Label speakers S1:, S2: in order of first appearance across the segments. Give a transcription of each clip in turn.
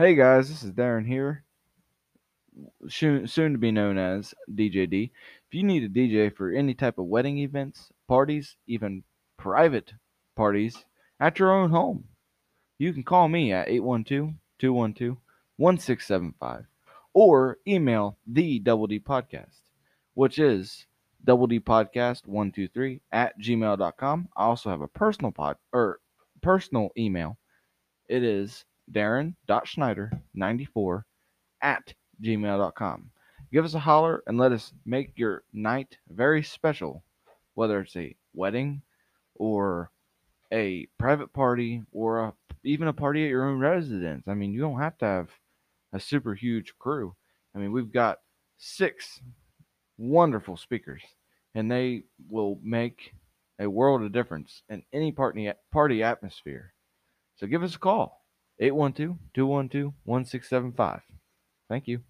S1: Hey guys, this is Darren here, soon, soon to be known as DJD. If you need a DJ for any type of wedding events, parties, even private parties at your own home, you can call me at 812 212 1675 or email the Double D Podcast, which is double D Podcast 123 at gmail.com. I also have a personal pod or personal email. It is darren.schneider94 at gmail.com. Give us a holler and let us make your night very special, whether it's a wedding or a private party or a, even a party at your own residence. I mean, you don't have to have a super huge crew. I mean, we've got six wonderful speakers, and they will make a world of difference in any party party atmosphere. So give us a call 812 212 1675. Thank you.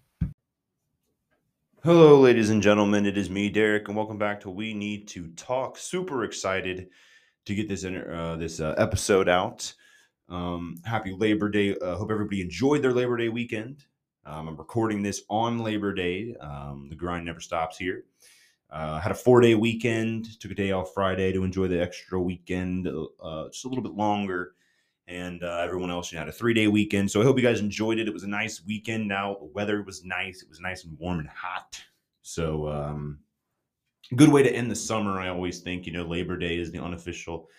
S2: Hello, ladies and gentlemen. It is me, Derek, and welcome back to We Need to Talk. Super excited to get this inter- uh, this uh, episode out. Um, happy Labor Day. Uh, hope everybody enjoyed their Labor Day weekend. Um, I'm recording this on Labor Day. Um, the grind never stops here. Uh, had a four day weekend. Took a day off Friday to enjoy the extra weekend, uh, just a little bit longer and uh, everyone else you know, had a three day weekend. So I hope you guys enjoyed it. It was a nice weekend. Now the weather was nice. It was nice and warm and hot. So um, good way to end the summer. I always think you know Labor Day is the unofficial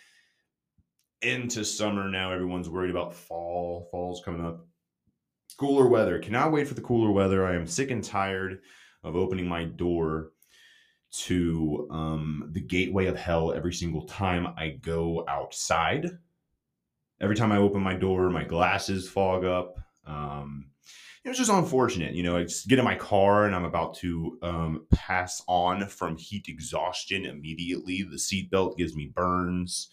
S2: into summer. Now everyone's worried about fall. Fall's coming up. Cooler weather. Cannot wait for the cooler weather. I am sick and tired of opening my door to um, the gateway of hell every single time I go outside every time I open my door, my glasses fog up. Um, it was just unfortunate. You know, I just get in my car and I'm about to um, pass on from heat exhaustion immediately. The seatbelt gives me burns.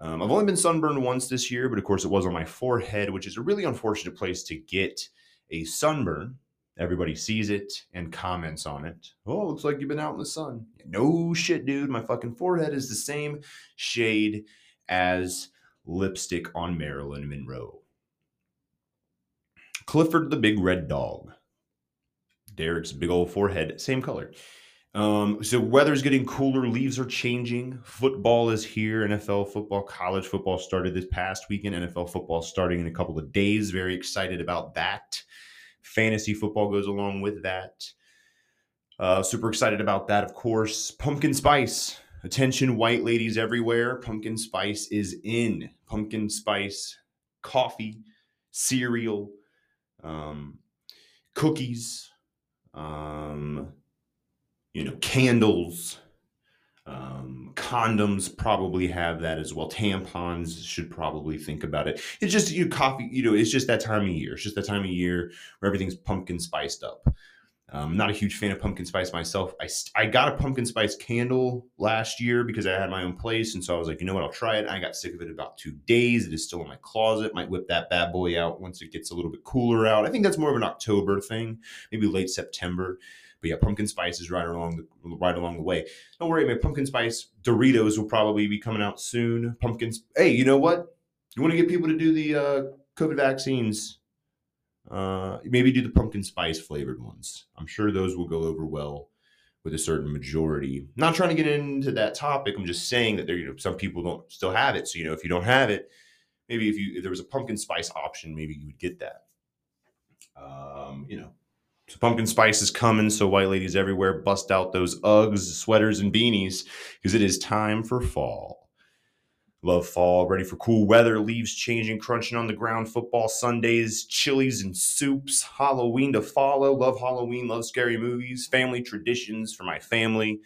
S2: Um, I've only been sunburned once this year, but of course it was on my forehead, which is a really unfortunate place to get a sunburn. Everybody sees it and comments on it. Oh, looks like you've been out in the sun. No shit, dude. My fucking forehead is the same shade as lipstick on Marilyn Monroe. Clifford the Big Red Dog. Derek's big old forehead, same color. Um, so weather's getting cooler, leaves are changing. Football is here. NFL football, college football started this past weekend. NFL football starting in a couple of days. Very excited about that. Fantasy football goes along with that. Uh, super excited about that, of course. Pumpkin spice. Attention, white ladies everywhere. Pumpkin spice is in. Pumpkin spice coffee, cereal, um, cookies, um, you know, candles, um, condoms probably have that as well. Tampons should probably think about it. It's just you coffee, you know, it's just that time of year. It's just that time of year where everything's pumpkin spiced up. I'm um, not a huge fan of pumpkin spice myself. I, I got a pumpkin spice candle last year because I had my own place. And so I was like, you know what, I'll try it. I got sick of it about two days. It is still in my closet. Might whip that bad boy out once it gets a little bit cooler out. I think that's more of an October thing, maybe late September. But yeah, pumpkin spice is right along the right along the way. Don't worry, my pumpkin spice Doritos will probably be coming out soon. Pumpkins. Hey, you know what? You want to get people to do the uh, COVID vaccines? Uh, maybe do the pumpkin spice flavored ones. I'm sure those will go over well with a certain majority. Not trying to get into that topic. I'm just saying that there, you know, some people don't still have it. So you know, if you don't have it, maybe if you if there was a pumpkin spice option, maybe you would get that. Um, you know, so pumpkin spice is coming. So white ladies everywhere, bust out those Uggs, sweaters, and beanies because it is time for fall. Love fall, ready for cool weather, leaves changing, crunching on the ground, football Sundays, chilies and soups, Halloween to follow. Love Halloween, love scary movies, family traditions for my family.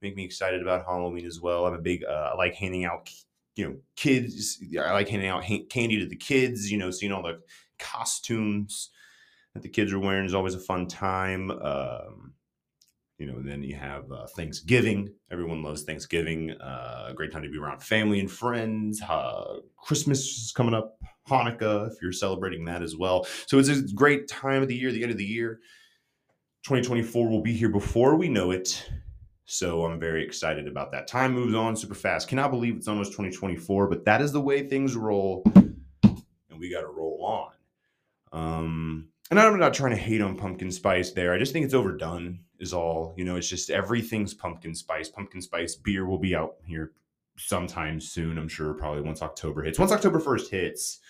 S2: Make me excited about Halloween as well. I'm a big, uh, I like handing out, you know, kids. I like handing out candy to the kids, you know, seeing all the costumes that the kids are wearing is always a fun time. Um, you know, then you have uh, Thanksgiving. Everyone loves Thanksgiving. Uh, great time to be around family and friends. Uh, Christmas is coming up. Hanukkah, if you're celebrating that as well. So it's a great time of the year, the end of the year. 2024 will be here before we know it. So I'm very excited about that. Time moves on super fast. Cannot believe it's almost 2024, but that is the way things roll, and we got to roll on. Um, and I'm not trying to hate on pumpkin spice there. I just think it's overdone, is all. You know, it's just everything's pumpkin spice. Pumpkin spice beer will be out here sometime soon, I'm sure, probably once October hits. Once October 1st hits,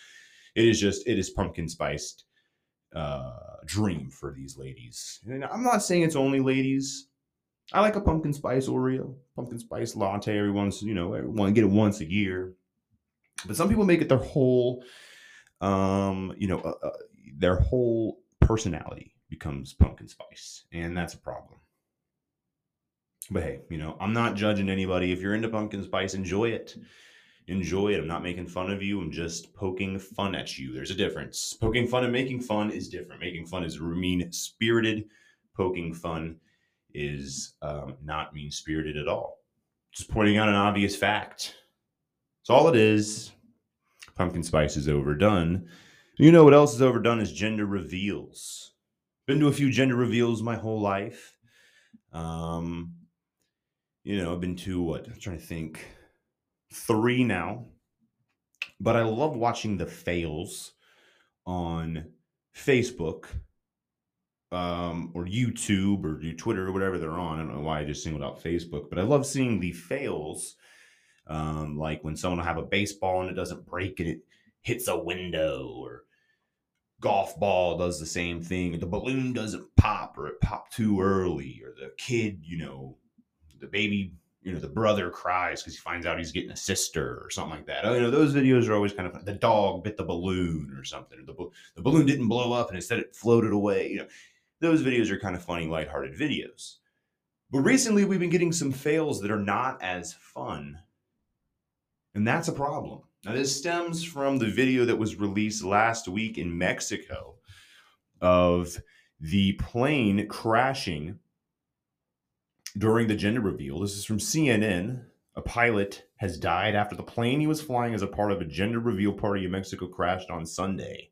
S2: it is just, it is pumpkin spiced uh, dream for these ladies. And I'm not saying it's only ladies. I like a pumpkin spice Oreo, pumpkin spice latte every once, you know, everyone get it once a year. But some people make it their whole, um, you know, uh, uh, their whole personality becomes pumpkin spice, and that's a problem. But hey, you know, I'm not judging anybody. If you're into pumpkin spice, enjoy it. Enjoy it. I'm not making fun of you. I'm just poking fun at you. There's a difference. Poking fun and making fun is different. Making fun is mean spirited. Poking fun is um, not mean spirited at all. Just pointing out an obvious fact. That's all it is. Pumpkin spice is overdone. You know what else is overdone is gender reveals. Been to a few gender reveals my whole life. Um, you know, I've been to what? I'm trying to think. Three now. But I love watching the fails on Facebook um, or YouTube or Twitter or whatever they're on. I don't know why I just singled out Facebook, but I love seeing the fails. Um, like when someone will have a baseball and it doesn't break and it hits a window or golf ball does the same thing the balloon doesn't pop or it popped too early or the kid you know the baby you know the brother cries because he finds out he's getting a sister or something like that. Oh, you know those videos are always kind of fun. the dog bit the balloon or something the, the balloon didn't blow up and instead it floated away you know. Those videos are kind of funny lighthearted videos. But recently we've been getting some fails that are not as fun. And that's a problem now, this stems from the video that was released last week in Mexico of the plane crashing during the gender reveal. This is from CNN. A pilot has died after the plane he was flying as a part of a gender reveal party in Mexico crashed on Sunday.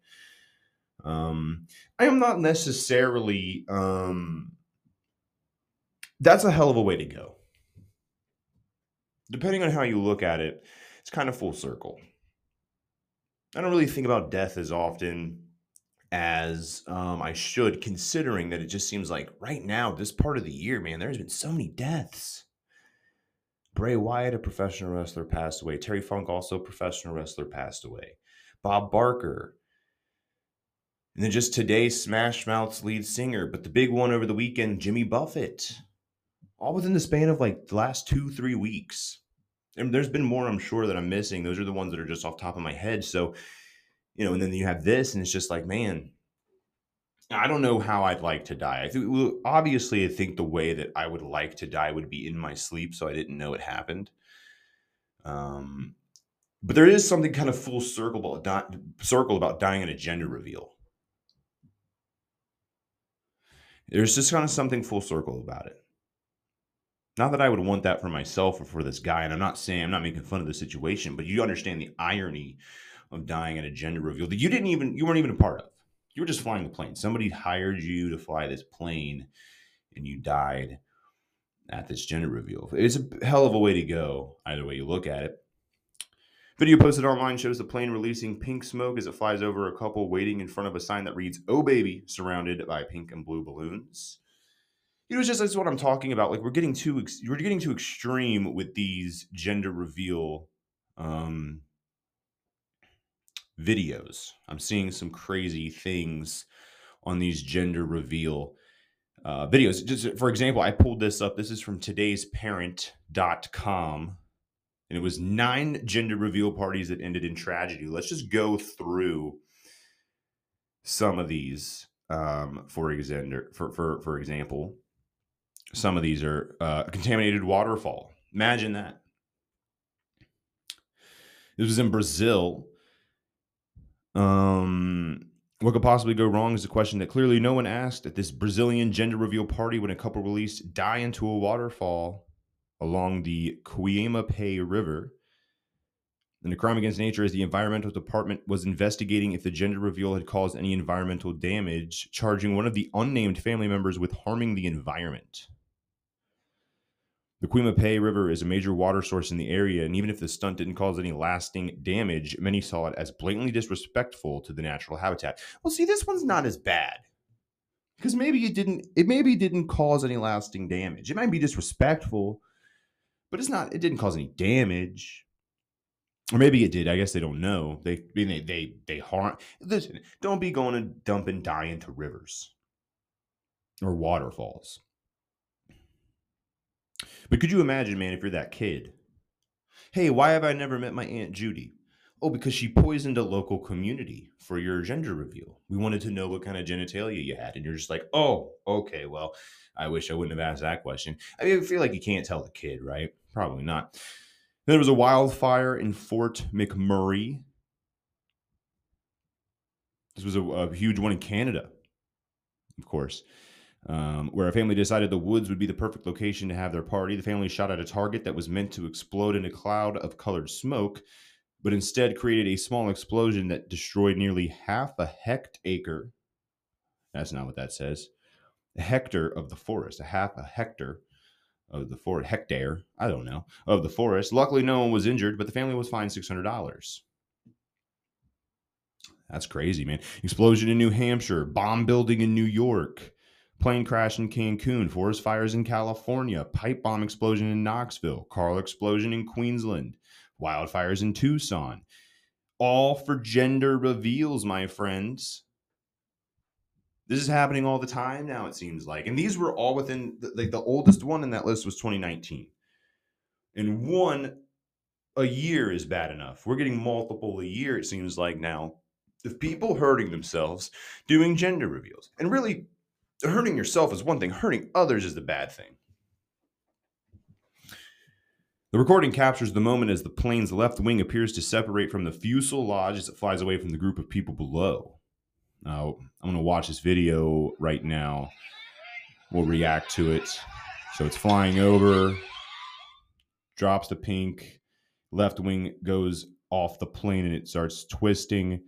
S2: Um, I am not necessarily. Um, that's a hell of a way to go. Depending on how you look at it, it's kind of full circle. I don't really think about death as often as um, I should, considering that it just seems like right now, this part of the year, man, there's been so many deaths. Bray Wyatt, a professional wrestler, passed away. Terry Funk, also a professional wrestler, passed away. Bob Barker. And then just today, Smash Mouth's lead singer. But the big one over the weekend, Jimmy Buffett. All within the span of like the last two, three weeks and there's been more I'm sure that I'm missing. Those are the ones that are just off top of my head. So, you know, and then you have this, and it's just like, man, I don't know how I'd like to die. I think obviously I think the way that I would like to die would be in my sleep, so I didn't know it happened. Um, but there is something kind of full circle about circle about dying in a gender reveal. There's just kind of something full circle about it. Not that I would want that for myself or for this guy, and I'm not saying I'm not making fun of the situation, but you understand the irony of dying at a gender reveal that you didn't even you weren't even a part of. You were just flying the plane. Somebody hired you to fly this plane, and you died at this gender reveal. It's a hell of a way to go, either way you look at it. Video posted online shows the plane releasing pink smoke as it flies over a couple waiting in front of a sign that reads "Oh baby," surrounded by pink and blue balloons you know, it's just that's what I'm talking about. Like we're getting too ex- we're getting too extreme with these gender reveal um, videos. I'm seeing some crazy things on these gender reveal uh, videos. Just for example, I pulled this up. This is from today's parent.com. And it was nine gender reveal parties that ended in tragedy. Let's just go through some of these. Um, for example, for, for, for example, some of these are uh, contaminated waterfall. Imagine that. This was in Brazil. Um, what could possibly go wrong is a question that clearly no one asked at this Brazilian gender reveal party when a couple released dye into a waterfall along the Queima-Pé River. And the crime against nature is the environmental department was investigating if the gender reveal had caused any environmental damage, charging one of the unnamed family members with harming the environment. The Queima River is a major water source in the area, and even if the stunt didn't cause any lasting damage, many saw it as blatantly disrespectful to the natural habitat. Well, see, this one's not as bad because maybe it didn't. It maybe didn't cause any lasting damage. It might be disrespectful, but it's not. It didn't cause any damage, or maybe it did. I guess they don't know. They they they they harm. Listen, don't be going to dump and dumping dye into rivers or waterfalls. But could you imagine, man, if you're that kid? Hey, why have I never met my Aunt Judy? Oh, because she poisoned a local community for your gender reveal. We wanted to know what kind of genitalia you had. And you're just like, oh, okay, well, I wish I wouldn't have asked that question. I mean, I feel like you can't tell the kid, right? Probably not. There was a wildfire in Fort McMurray. This was a, a huge one in Canada, of course um, where a family decided the woods would be the perfect location to have their party. The family shot at a target that was meant to explode in a cloud of colored smoke, but instead created a small explosion that destroyed nearly half a hectare. That's not what that says. A hectare of the forest, a half a hectare of the forest, hectare, I don't know, of the forest. Luckily, no one was injured, but the family was fined $600. That's crazy, man. Explosion in New Hampshire, bomb building in New York, Plane crash in Cancun, forest fires in California, pipe bomb explosion in Knoxville, car explosion in Queensland, wildfires in Tucson. All for gender reveals, my friends. This is happening all the time now, it seems like. And these were all within, like, the oldest one in that list was 2019. And one a year is bad enough. We're getting multiple a year, it seems like now, of people hurting themselves doing gender reveals. And really, hurting yourself is one thing, hurting others is the bad thing. The recording captures the moment as the plane's left wing appears to separate from the fuselage as it flies away from the group of people below. Now, I'm going to watch this video right now. We'll react to it. So it's flying over, drops the pink, left wing goes off the plane and it starts twisting.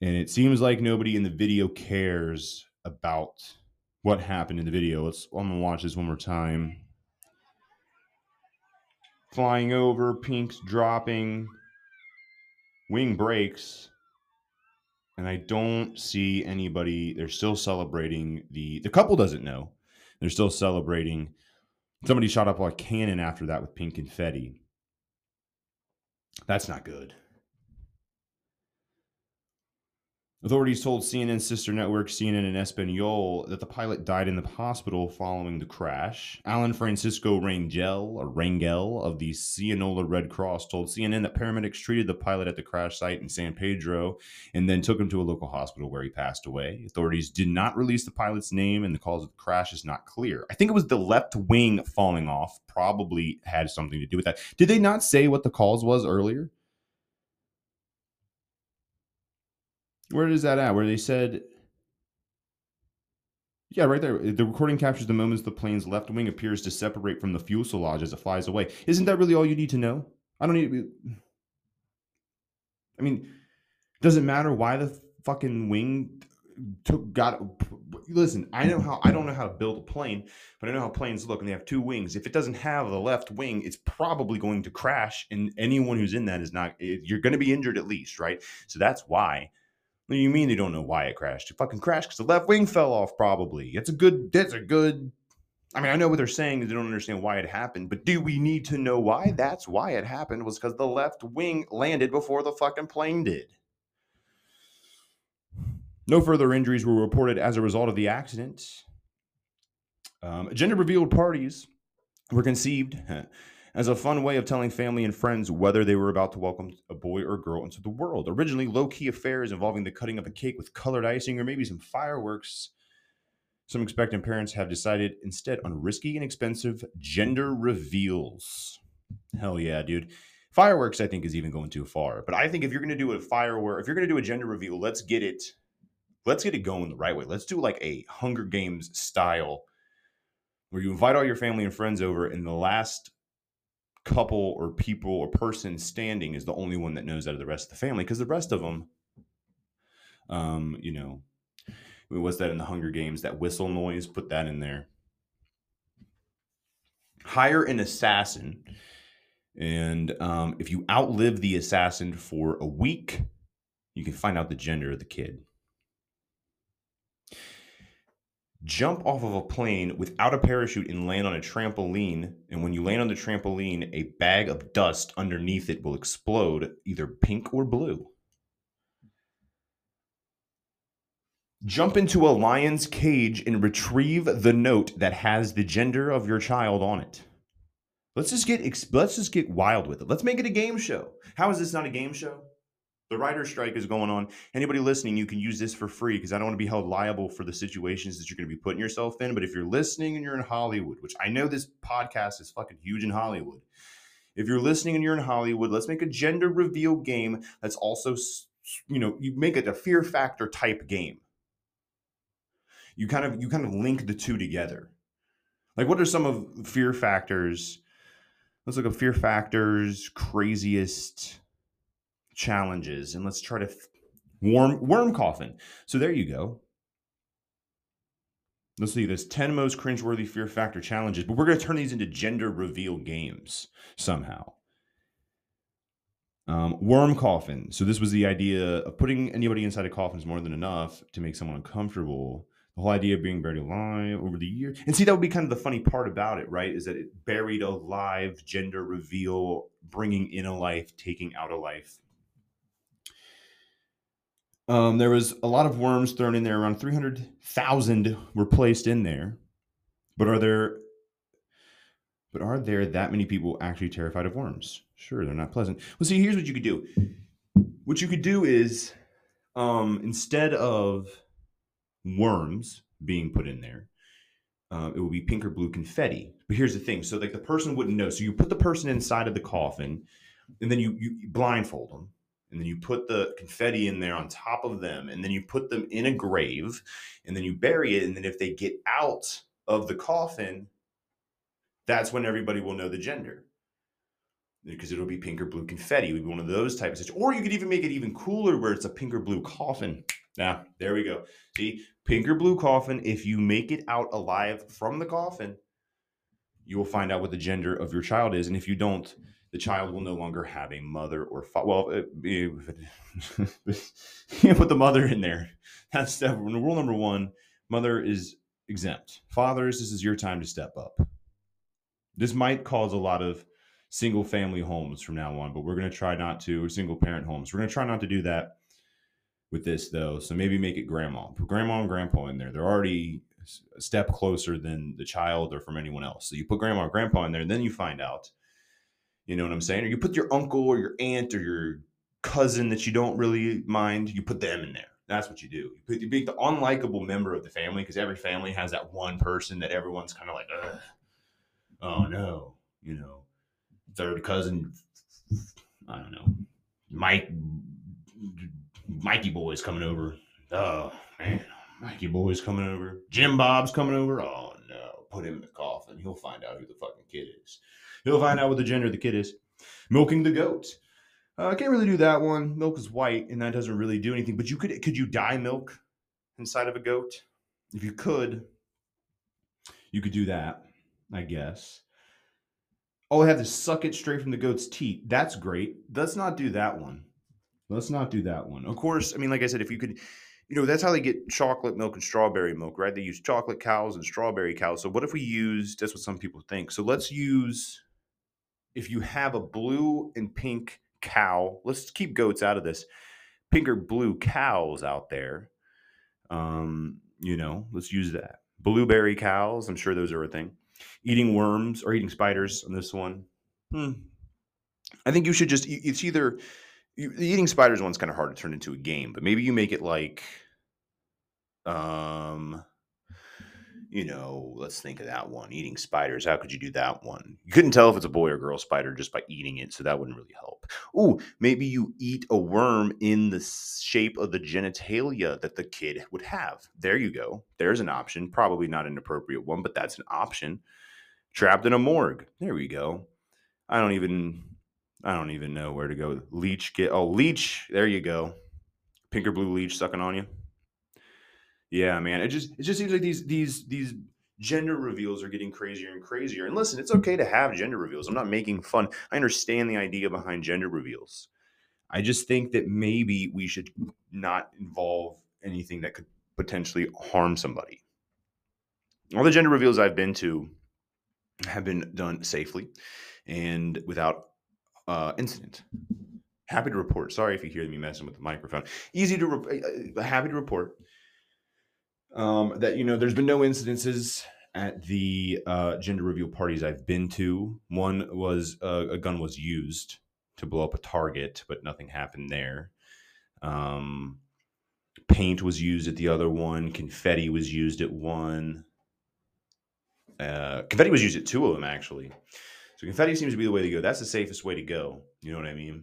S2: And it seems like nobody in the video cares about what happened in the video. Let's I'm gonna watch this one more time. Flying over, pinks dropping, wing breaks, and I don't see anybody. They're still celebrating the the couple doesn't know. They're still celebrating. Somebody shot up a cannon after that with pink confetti. That's not good. Authorities told CNN sister network CNN in Espanol that the pilot died in the hospital following the crash. Alan Francisco Rangel, Rangel of the Sinaloa Red Cross, told CNN that paramedics treated the pilot at the crash site in San Pedro and then took him to a local hospital where he passed away. Authorities did not release the pilot's name, and the cause of the crash is not clear. I think it was the left wing falling off, probably had something to do with that. Did they not say what the cause was earlier? Where is that at? Where they said, yeah, right there. The recording captures the moments the plane's left wing appears to separate from the fuselage as it flies away. Isn't that really all you need to know? I don't need to be. I mean, does it matter why the fucking wing took got listen i know how i don't know how to build a plane but i know how planes look and they have two wings if it doesn't have the left wing it's probably going to crash and anyone who's in that is not eh, you're going to be injured at least right so that's why what do you mean they don't know why it crashed? It fucking crashed because the left wing fell off, probably. It's a good, that's a good. I mean, I know what they're saying is they don't understand why it happened, but do we need to know why? That's why it happened, was because the left wing landed before the fucking plane did. No further injuries were reported as a result of the accident. Um, gender revealed parties were conceived as a fun way of telling family and friends whether they were about to welcome a boy or girl into the world. Originally, low key affairs involving the cutting of a cake with colored icing or maybe some fireworks. Some expectant parents have decided instead on risky and expensive gender reveals. Hell yeah, dude. Fireworks, I think, is even going too far. But I think if you're going to do a firework, if you're going to do a gender reveal, let's get it, let's get it going the right way. Let's do like a Hunger Games style, where you invite all your family and friends over, and the last couple or people or person standing is the only one that knows out of the rest of the family because the rest of them um you know was that in the hunger games that whistle noise put that in there hire an assassin, and um, if you outlive the assassin for a week, you can find out the gender of the kid. Jump off of a plane without a parachute and land on a trampoline. And when you land on the trampoline, a bag of dust underneath it will explode, either pink or blue. Jump into a lion's cage and retrieve the note that has the gender of your child on it. Let's just get let's just get wild with it. Let's make it a game show. How is this not a game show? The writer's strike is going on. Anybody listening, you can use this for free because I don't want to be held liable for the situations that you're going to be putting yourself in. But if you're listening and you're in Hollywood, which I know this podcast is fucking huge in Hollywood, if you're listening and you're in Hollywood, let's make a gender reveal game that's also, you know, you make it a fear factor type game you kind of you kind of link the two together. Like, what are some of fear factors? Let's look at fear factors, craziest challenges, and let's try to worm worm coffin. So there you go. Let's see. There's 10 most cringeworthy fear factor challenges, but we're going to turn these into gender reveal games somehow. Um, worm coffin. So this was the idea of putting anybody inside a coffin is more than enough to make someone uncomfortable the whole idea of being buried alive over the years. And see, that would be kind of the funny part about it, right? Is that it buried alive, gender reveal, bringing in a life, taking out a life. Um, there was a lot of worms thrown in there. Around 300,000 were placed in there. But are there but are there that many people actually terrified of worms? Sure, they're not pleasant. Well, see, here's what you could do. What you could do is um, instead of worms being put in there. Uh, it would be pink or blue confetti. But here's the thing: so like the person wouldn't know. So you put the person inside of the coffin, and then you you blindfold them, and then you put the confetti in there on top of them, and then you put them in a grave, and then you bury it, and then if they get out of the coffin, that's when everybody will know the gender because it'll be pink or blue confetti. It would be one of those types of. Or you could even make it even cooler where it's a pink or blue coffin. Now, there we go. See, pink or blue coffin. If you make it out alive from the coffin, you will find out what the gender of your child is. And if you don't, the child will no longer have a mother or father. Well, you put the mother in there. That's step rule number one. Mother is exempt. Fathers, this is your time to step up. This might cause a lot of single family homes from now on, but we're going to try not to, or single parent homes. We're going to try not to do that with this though. So maybe make it grandma. Put grandma and grandpa in there. They're already a step closer than the child or from anyone else. So you put grandma and grandpa in there, and then you find out. You know what I'm saying? Or you put your uncle or your aunt or your cousin that you don't really mind, you put them in there. That's what you do. You put you the unlikable member of the family because every family has that one person that everyone's kind of like, Ugh. oh no, you know, third cousin. I don't know, Mike Mikey boys coming over. Oh man, Mikey boys coming over. Jim Bob's coming over. Oh no, put him in the coffin. He'll find out who the fucking kid is. He'll find out what the gender of the kid is. Milking the goat. Uh, I can't really do that one. Milk is white, and that doesn't really do anything. But you could could you dye milk inside of a goat? If you could, you could do that. I guess. Oh, I have to suck it straight from the goat's teeth. That's great. Let's not do that one. Let's not do that one. Of course, I mean, like I said, if you could, you know, that's how they get chocolate milk and strawberry milk, right? They use chocolate cows and strawberry cows. So what if we use? That's what some people think. So let's use. If you have a blue and pink cow, let's keep goats out of this. Pink or blue cows out there. Um, you know, let's use that. Blueberry cows. I'm sure those are a thing. Eating worms or eating spiders on this one. Hmm. I think you should just. It's either you, the eating spiders one's kind of hard to turn into a game, but maybe you make it like, um, you know, let's think of that one. Eating spiders. How could you do that one? You couldn't tell if it's a boy or girl spider just by eating it, so that wouldn't really help. Ooh, maybe you eat a worm in the shape of the genitalia that the kid would have. There you go. There's an option. Probably not an appropriate one, but that's an option. Trapped in a morgue. There we go. I don't even I don't even know where to go. Leech get oh leech. There you go. Pink or blue leech sucking on you. Yeah, man. It just it just seems like these these these gender reveals are getting crazier and crazier. And listen, it's okay to have gender reveals. I'm not making fun. I understand the idea behind gender reveals. I just think that maybe we should not involve anything that could potentially harm somebody. All the gender reveals I've been to have been done safely and without uh, incident. Happy to report. Sorry if you hear me messing with the microphone. Easy to re- uh, uh, happy to report um, that you know there's been no incidences at the uh, gender reveal parties I've been to. One was uh, a gun was used to blow up a target, but nothing happened there. Um, paint was used at the other one. Confetti was used at one. Uh, confetti was used at two of them actually. So confetti seems to be the way to go. That's the safest way to go. You know what I mean?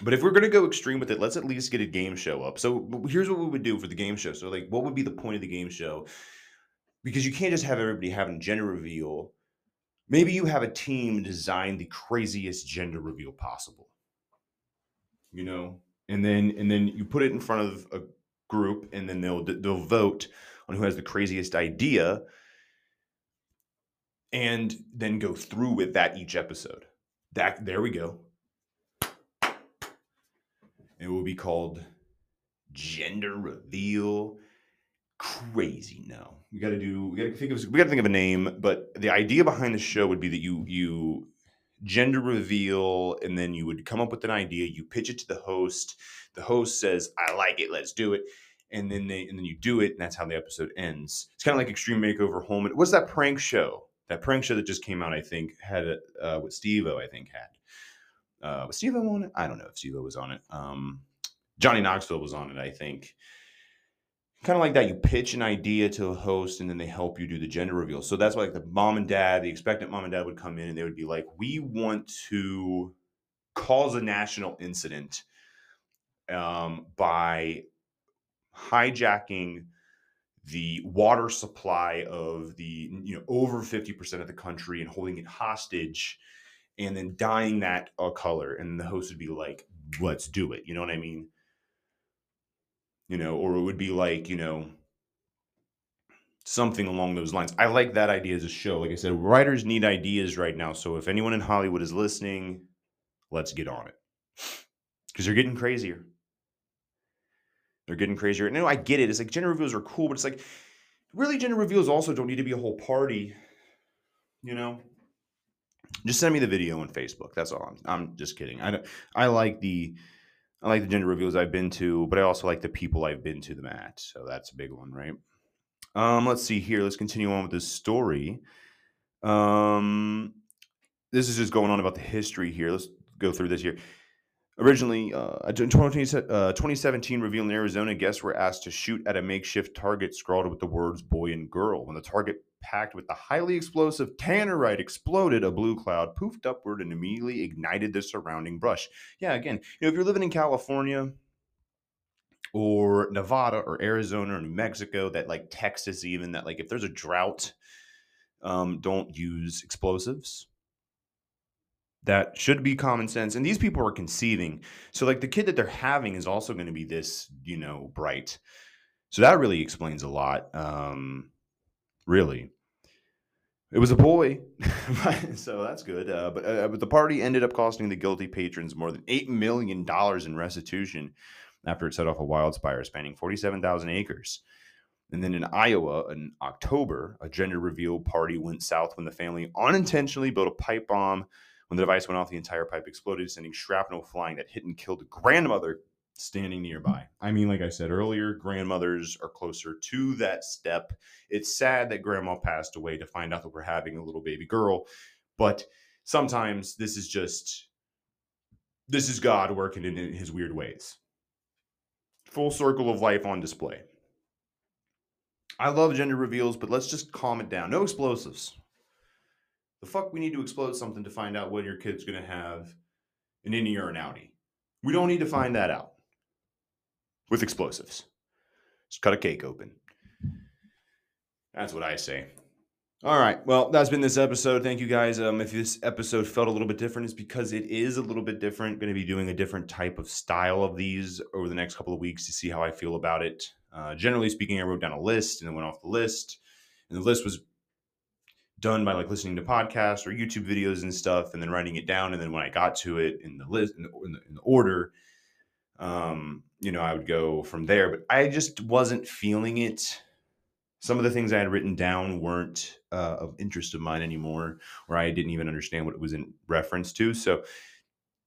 S2: But if we're going to go extreme with it, let's at least get a game show up. So here's what we would do for the game show. So like, what would be the point of the game show? Because you can't just have everybody having gender reveal. Maybe you have a team design the craziest gender reveal possible. You know, and then and then you put it in front of a group, and then they'll they'll vote on who has the craziest idea, and then go through with that each episode. That there we go. It will be called Gender Reveal Crazy. No, we got to do. We got to think of. We got to think of a name. But the idea behind the show would be that you you gender reveal, and then you would come up with an idea. You pitch it to the host. The host says, "I like it. Let's do it." And then they and then you do it, and that's how the episode ends. It's kind of like Extreme Makeover Home. What's that prank show? That prank show that just came out, I think, had uh, with Steve-O, I think had. Uh, was Steve on it? I don't know if Steve was on it. Um, Johnny Knoxville was on it, I think. Kind of like that, you pitch an idea to a host and then they help you do the gender reveal. So that's why, like, the mom and dad, the expectant mom and dad would come in and they would be like, We want to cause a national incident um, by hijacking the water supply of the you know over 50% of the country and holding it hostage and then dyeing that a color and the host would be like let's do it. You know what i mean? You know or it would be like you know something along those lines. I like that idea as a show. Like i said writers need ideas right now. So if anyone in hollywood is listening let's get on it. Because they're getting crazier they're getting crazier no i get it it's like gender reveals are cool but it's like really gender reveals also don't need to be a whole party you know just send me the video on Facebook. That's all. I'm, I'm just kidding. I I like the I like the gender reveals I've been to, but I also like the people I've been to them at. So that's a big one, right? Um, let's see here. Let's continue on with this story. Um, this is just going on about the history here. Let's go through this here. Originally, uh, in 20, uh, 2017 reveal in Arizona, guests were asked to shoot at a makeshift target scrawled with the words boy and girl. When the target packed with the highly explosive tannerite exploded, a blue cloud poofed upward and immediately ignited the surrounding brush. Yeah, again, you know, if you're living in California or Nevada or Arizona or New Mexico, that like Texas, even that like if there's a drought, um, don't use explosives. That should be common sense. And these people are conceiving. So, like, the kid that they're having is also going to be this, you know, bright. So, that really explains a lot. Um, really. It was a boy, so that's good. Uh, but uh, but the party ended up costing the guilty patrons more than eight million dollars in restitution after it set off a wildfire spanning forty-seven thousand acres. And then in Iowa, in October, a gender reveal party went south when the family unintentionally built a pipe bomb. When the device went off, the entire pipe exploded, sending shrapnel flying that hit and killed a grandmother standing nearby. I mean, like I said earlier, grandmothers are closer to that step. It's sad that grandma passed away to find out that we're having a little baby girl, but sometimes this is just this is God working in his weird ways. Full circle of life on display. I love gender reveals, but let's just calm it down. No explosives. The fuck we need to explode something to find out when your kid's gonna have an innie or an outie. We don't need to find that out with explosives. Just cut a cake open. That's what I say. All right. Well, that's been this episode. Thank you guys. Um, if this episode felt a little bit different, it's because it is a little bit different. Going to be doing a different type of style of these over the next couple of weeks to see how I feel about it. Uh, generally speaking, I wrote down a list and then went off the list. And the list was done by like listening to podcasts or YouTube videos and stuff, and then writing it down. And then when I got to it in the list in the, in the, in the order, um, you know, I would go from there. But I just wasn't feeling it. Some of the things I had written down weren't uh, of interest of mine anymore, or I didn't even understand what it was in reference to. So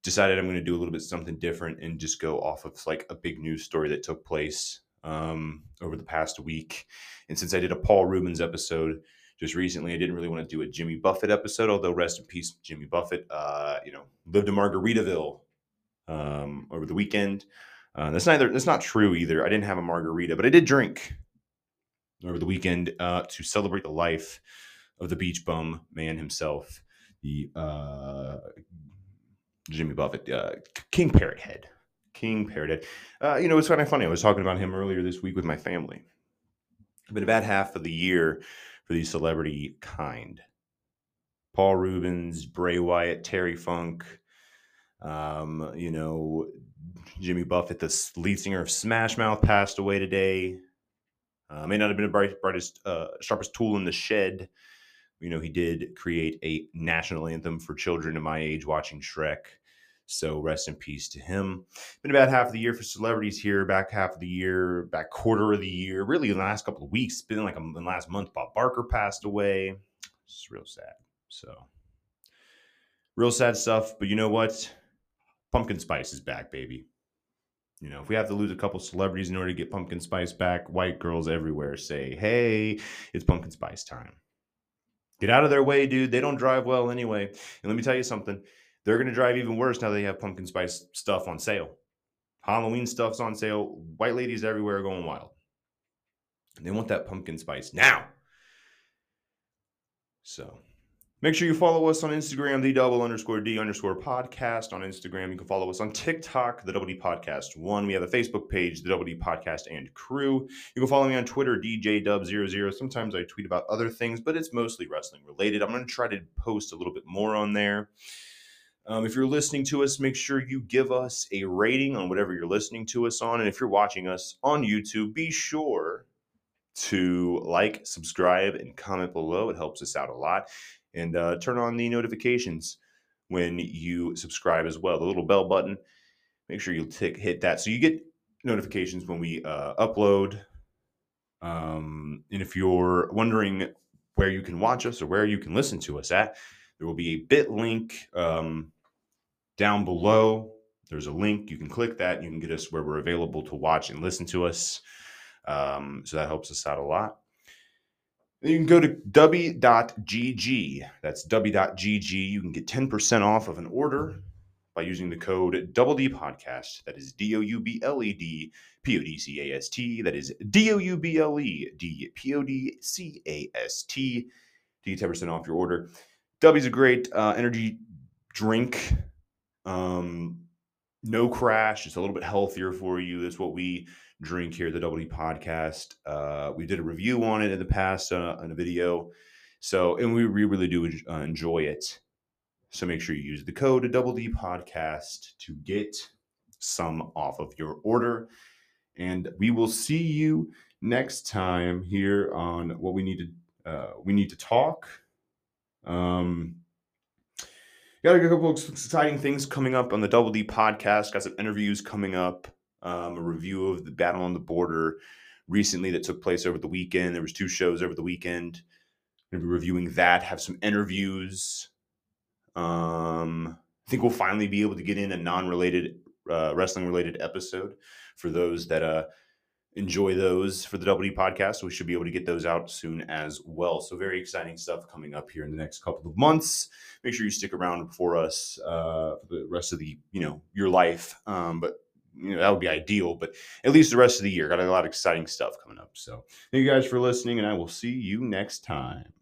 S2: decided I'm going to do a little bit something different and just go off of like a big news story that took place um, over the past week. And since I did a Paul Reubens episode just recently, I didn't really want to do a Jimmy Buffett episode, although rest in peace, Jimmy Buffett. Uh, you know, lived in Margaritaville um, over the weekend. Uh, that's neither. That's not true either. I didn't have a margarita, but I did drink over the weekend uh, to celebrate the life of the beach bum man himself, the uh, Jimmy Buffett, uh, King Parrot Head. King Parrot Head. Uh, you know, it's kind of funny. I was talking about him earlier this week with my family. Been a bad half of the year for the celebrity kind. Paul Reubens, Bray Wyatt, Terry Funk, um, you know, Jimmy Buffett, the lead singer of Smash Mouth, passed away today. Uh, may not have been the bright, brightest, uh, sharpest tool in the shed. You know, he did create a national anthem for children of my age watching Shrek. So rest in peace to him. Been about half of the year for celebrities here, back half of the year, back quarter of the year. Really, in the last couple of weeks, been like a, in the last month, Bob Barker passed away. It's real sad. So, real sad stuff. But you know what? Pumpkin Spice is back, baby. You know, if we have to lose a couple celebrities in order to get Pumpkin Spice back, white girls everywhere say, hey, it's Pumpkin Spice time. Get out of their way, dude. They don't drive well anyway. And let me tell you something they're going to drive even worse now they have pumpkin spice stuff on sale. Halloween stuff's on sale. White ladies everywhere are going wild. And they want that pumpkin spice now. So make sure you follow us on Instagram, the double underscore D underscore podcast on Instagram. You can follow us on TikTok, the Double D Podcast One. We have a Facebook page, the Double D Podcast and Crew. You can follow me on Twitter, DJ Dub00. Sometimes I tweet about other things, but it's mostly wrestling related. I'm going to try to post a little bit more on there. Um, if you're listening to us, make sure you give us a rating on whatever you're listening to us on. And if you're watching us on YouTube, be sure to like, subscribe, and comment below. It helps us out a lot. And uh, turn on the notifications when you subscribe as well. The little bell button, make sure you tick, hit that so you get notifications when we uh, upload. Um, and if you're wondering where you can watch us or where you can listen to us at, there will be a bit link um, down below. There's a link. You can click that. You can get us where we're available to watch and listen to us. Um, so that helps us out a lot. you can go to Dubby.gg. That's Dubby.gg. You can get 10% off of an order by using the code Double D Podcast. That is D O U B L E D P O D C A S T. That is D O U B L E D P O D C A S T to get 10% off your order. Dubby's a great uh, energy drink. Um, no crash. It's a little bit healthier for you. That's what we drink here at the Double D Podcast. Uh, we did a review on it in the past uh, in a video. So, and we, we really do uh, enjoy it. So make sure you use the code Double D Podcast to get some off of your order. And we will see you next time here on what we need to uh, we need to talk. Um, got a couple of exciting things coming up on the Double D podcast. Got some interviews coming up. Um, a review of the battle on the border recently that took place over the weekend. There was two shows over the weekend. Going to be reviewing that. Have some interviews. Um, I think we'll finally be able to get in a non-related uh, wrestling-related episode for those that uh, enjoy those for the WD podcast. We should be able to get those out soon as well. So very exciting stuff coming up here in the next couple of months. Make sure you stick around for us uh, for the rest of the you know your life. Um, but you know that would be ideal. But at least the rest of the year, got a lot of exciting stuff coming up. So thank you guys for listening, and I will see you next time.